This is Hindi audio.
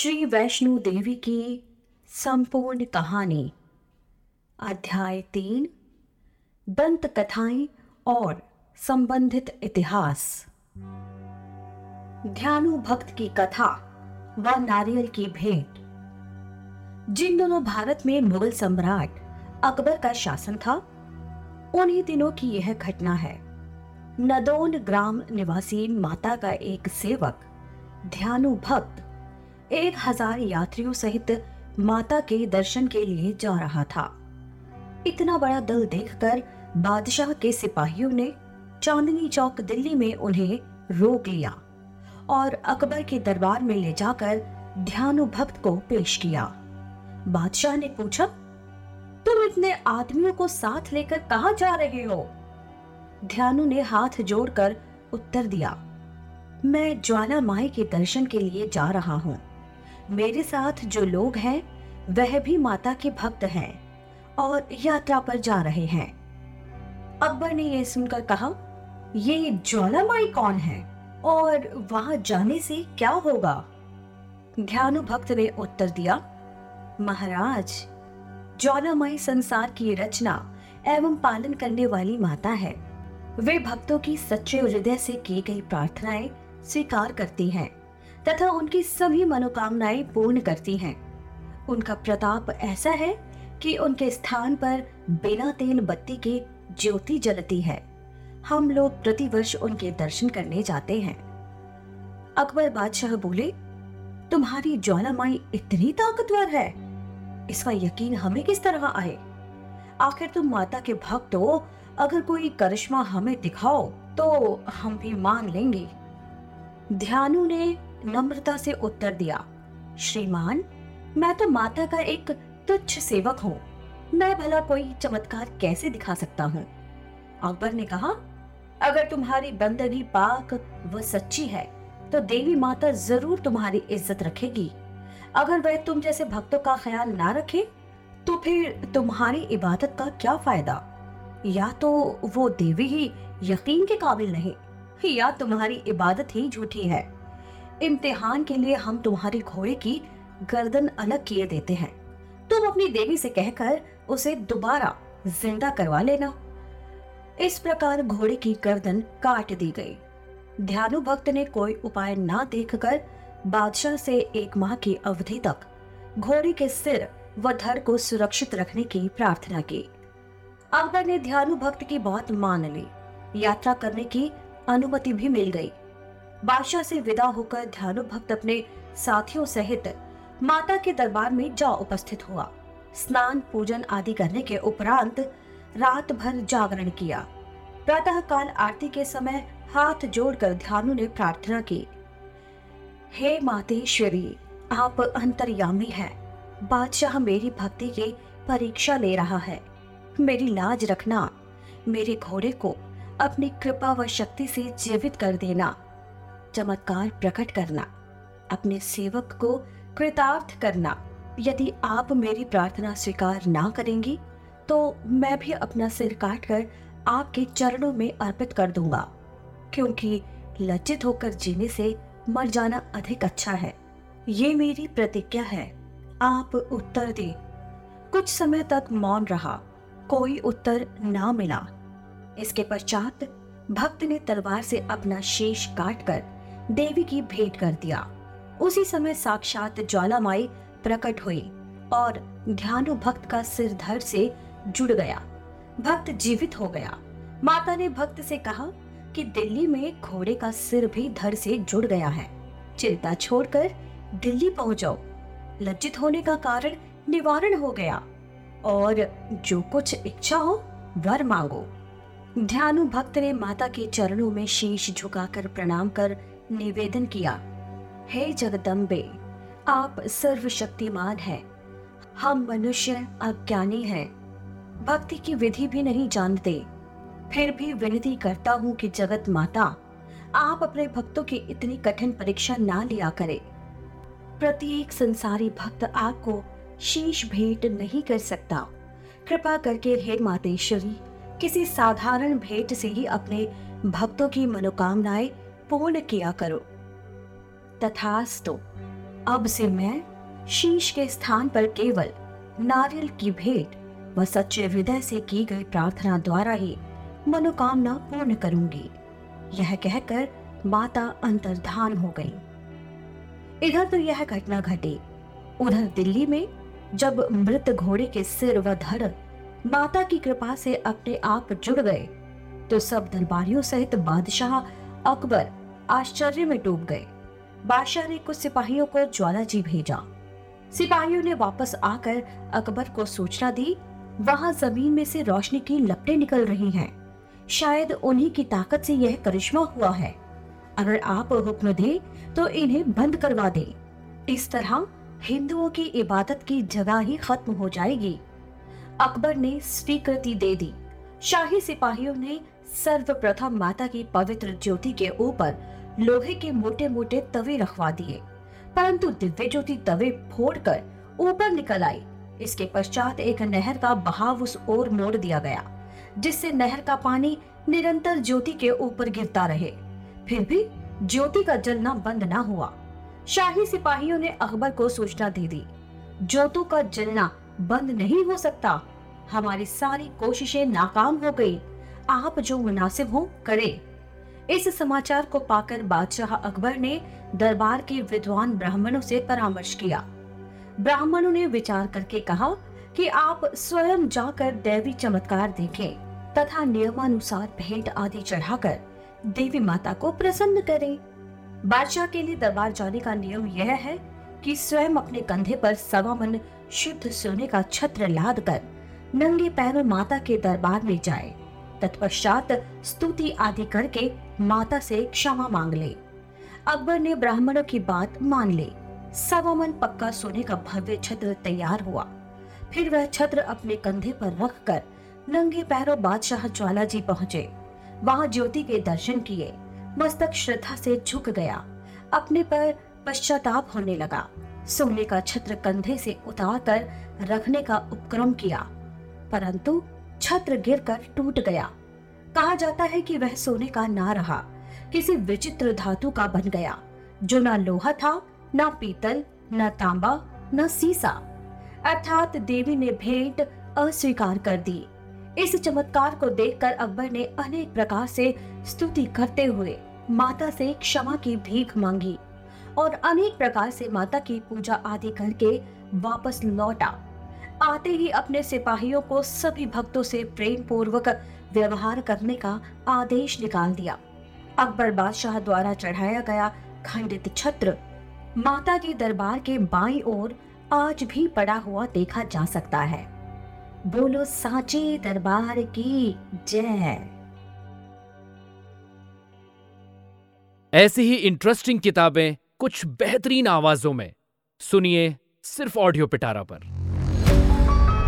श्री वैष्णो देवी की संपूर्ण कहानी, अध्याय तीन, दंत कथाएँ और संबंधित इतिहास। ध्यानु भक्त की कथा व नारियल की भेंट। जिन दोनों भारत में मुगल सम्राट अकबर का शासन था, उन्हीं दिनों की यह घटना है। नदौन ग्राम निवासी माता का एक सेवक, ध्यानु भक्त एक हज़ार यात्रियों सहित माता के दर्शन के लिए जा रहा था। इतना बड़ा दल देखकर बादशाह के सिपाहियों ने चांदनी चौक दिल्ली में उन्हें रोक लिया और अकबर के दरबार में ले जाकर ध्यानु भक्त को पेश किया। बादशाह ने पूछा, तुम इतने आदमियों को साथ लेकर कहा जा रहे हो? ध्यानु ने हाथ जोड़कर उत्तर दिया, मैं ज्वाला माई के दर्शन के लिए जा रहा हूँ। मेरे साथ जो लोग हैं, वह भी माता के भक्त हैं और यात्रा पर जा रहे हैं। अकबर ने यह सुनकर कहा, ये ज्वाला माई कौन है और वहाँ जाने से क्या होगा? ध्यानु भक्त ने उत्तर दिया, महाराज ज्वालामाई संसार की रचना एवं पालन करने वाली माता है। वे भक्तों की सच्चे हृदय से की गई प्रार्थनाएँ स्वीकार करती हैं। तथा उनकी सभी मनोकामनाएँ पूर्ण करती हैं। उनका प्रताप ऐसा है कि उनके स्थान पर बिना तेल बत्ती के ज्योति जलती है। हम लोग प्रतिवर्ष उनके दर्शन करने जाते हैं। अकबर बादशाह बोले, तुम्हारी ज्वालामाई इतनी ताकतवर है। इसका यकीन हमें किस तरह आए? आखिर तुम माता के भक्त हो। अगर कोई करिश्मा हमें दिखाओ तो हम भी मान लेंगे। ध्यानु ने नम्रता से उत्तर दिया, श्रीमान, मैं तो माता का एक तुच्छ सेवक हूँ। मैं भला कोई चमत्कार कैसे दिखा सकता हूँ? अकबर ने कहा, अगर तुम्हारी बंदगी पाक व सच्ची है तो देवी माता ज़रूर तुम्हारी इज़्ज़त रखेगी। अगर वह तुम जैसे भक्तों का ख्याल ना रखे तो फिर तुम्हारी इबादत का क्या फ़ायदा? या तो वो देवी ही यकीन के काबिल नहीं, या तुम्हारी इबादत ही झूठी है। इम्तिहान के लिए हम तुम्हारी घोड़े की गर्दन अलग किए देते हैं। तुम अपनी देवी से कहकर उसे दोबारा ज़िंदा करवा लेना। इस प्रकार घोड़े की गर्दन काट दी गई। ध्यानु भक्त ने कोई उपाय ना देखकर बादशाह से एक माह की अवधि तक घोड़े के सिर व धर को सुरक्षित रखने की प्रार्थना की। अकबर ने ध्यानु भक्त की बात मान ली। यात्रा करने की अनुमति भी मिल गई। बादशाह से विदा होकर ध्यानु भक्त अपने साथियों सहित माता के दरबार में जा उपस्थित हुआ। स्नान, पूजन आदि करने के उपरांत रात भर जागरण किया। प्रातः काल आरती के समय हाथ जोड़कर ध्यानु ने प्रार्थना की। हे मातेश्वरी, आप अंतर्यामी हैं। बादशाह मेरी भक्ति की परीक्षा ले रहा है। मेरी लाज रखना, मेरे घोड़े को अपनी कृपा व शक्ति से जीवित कर देना। चमत्कार प्रकट करना, अपने सेवक को कृतार्थ करना। यदि आप मेरी प्रार्थना स्वीकार ना करेंगी तो मैं भी अपना सिर काट कर आपके चरणों में अर्पित कर दूँगा, क्योंकि लज्जित होकर जीने से मर जाना अधिक अच्छा है। ये मेरी प्रतिज्ञा है। आप उत्तर दे। कुछ समय तक मौन रहा। कोई उत्तर ना मिला। इसके पश्चात भक्त ने तलवार से अपना शेष काट कर देवी की भेंट कर दिया। उसी समय साक्षात ज्वालामाई प्रकट हुई और ध्यानु भक्त का सिर धर से जुड़ गया। भक्त जीवित हो गया। माता ने भक्त से कहा कि दिल्ली में घोड़े का सिर भी धर से जुड़ गया है। चिंता छोड़कर दिल्ली पहुंचो। लज्जित होने का कारण निवारण हो गया। और जो कुछ इच्छा हो, वर मांगो। ध्यानु भक्त ने माता के चरणों में शीश झुकाकर प्रणाम कर निवेदन किया, हे जगदम्बे, आप सर्वशक्तिमान हैं। हम मनुष्य अज्ञानी हैं। भक्ति की विधि भी नहीं जानते। फिर भी विनती करता हूँ कि जगत माता, आप अपने भक्तों की इतनी कठिन परीक्षा ना लिया करे। प्रत्येक संसारी भक्त आपको शीश भेंट नहीं कर सकता। कृपा करके हे मातेश्वरी, किसी साधारण भेंट से ही अपने भक्तों की मनोकामनाएँ पूर्ण किया करो। तथास्तु, अब से मैं शीश के स्थान पर केवल नारियल की भेंट व सच्चे हृदय से की गई प्रार्थना द्वारा ही मनोकामना पूर्ण करूँगी। यह कहकर माता अंतर्धान हो गई। इधर तो यह घटना घटी। उधर दिल्ली में जब मृत घोड़े के सिर व धड़ माता की कृपा से अपने आप जुड़ गए तो सब दरबारियों सहित बादशाह अकबर आश्चर्य में डूब गए। बादशाह ने कुछ सिपाहियों को ज्वाला जी भेजा। सिपाहियों ने वापस आकर अकबर को सूचना दी, वहाँ ज़मीन में से रोशनी की लपटें निकल रही हैं। शायद उन्हीं की ताकत से यह करिश्मा हुआ है। अगर आप हुक्म दे तो इन्हें बंद करवा दे। इस तरह हिंदुओं की इबादत की जगह ही खत्म हो जाएगी। अकबर ने स्वीकृति दे दी। शाही सिपाहियों ने सर्वप्रथम माता की पवित्र ज्योति के ऊपर लोहे के मोटे मोटे तवे रखवा दिए। परंतु दिव्य ज्योति तवे फोड़कर ऊपर निकल आई। इसके पश्चात एक नहर का बहाव उस ओर मोड़ दिया गया, जिससे नहर का पानी निरंतर ज्योति के ऊपर गिरता रहे। फिर भी ज्योति का जलना बंद न हुआ। शाही सिपाहियों ने अकबर को सूचना दे दी, ज्योतों का जलना बंद नहीं हो सकता। हमारी सारी कोशिशें नाकाम हो गई। आप जो मुनासिब हो, करें। इस समाचार को पाकर बादशाह अकबर ने दरबार के विद्वान ब्राह्मणों से परामर्श किया। ब्राह्मणों ने विचार करके कहा कि आप स्वयं जाकर दैवी चमत्कार देखें तथा नियमानुसार भेंट आदि चढ़ाकर देवी माता को प्रसन्न करें। बादशाह के लिए दरबार जाने का नियम यह है कि स्वयं अपने कंधे पर सवा मन शुद्ध सोने का छत्र लाद कर नंगे पैरों माता के दरबार में जाए। तत्पश्चात स्तुति आदि करके माता से क्षमा मांग ले। अकबर ने ब्राह्मणों की बात मान ली। सवा मन पक्का सोने का भव्य छत्र तैयार हुआ। फिर वह छत्र अपने कंधे पर रख कर नंगे पैरों बादशाह ज्वाला जी पहुँचे। वहाँ ज्योति के दर्शन किए। मस्तक श्रद्धा से झुक गया। अपने पर पश्चाताप होने लगा। सोने का छत्र कंधे से उतार कर रखने का उपक्रम किया। परंतु छत्र गिरकर टूट गया। कहा जाता है कि वह सोने का ना रहा, किसी विचित्र धातु का बन गया, जो ना लोहा था, न पीतल, न तांबा, न सीसा। अर्थात देवी ने भेंट अस्वीकार कर दी। इस चमत्कार को देखकर अकबर ने अनेक प्रकार से स्तुति करते हुए माता से क्षमा की भीख मांगी और अनेक प्रकार से माता की पूजा आदि करके वापस लौटा। आते ही अपने सिपाहियों को सभी भक्तों से प्रेम पूर्वक व्यवहार करने का आदेश निकाल दिया। अकबर बादशाह द्वारा चढ़ाया गया खंडित छत्र माता के दरबार के बाई ओर आज भी पड़ा हुआ देखा जा सकता है। बोलो साचे दरबार की जय। ऐसी ही इंटरेस्टिंग किताबें कुछ बेहतरीन आवाजों में। सुनिए सिर्फ़ ऑडियो पिटारा पर।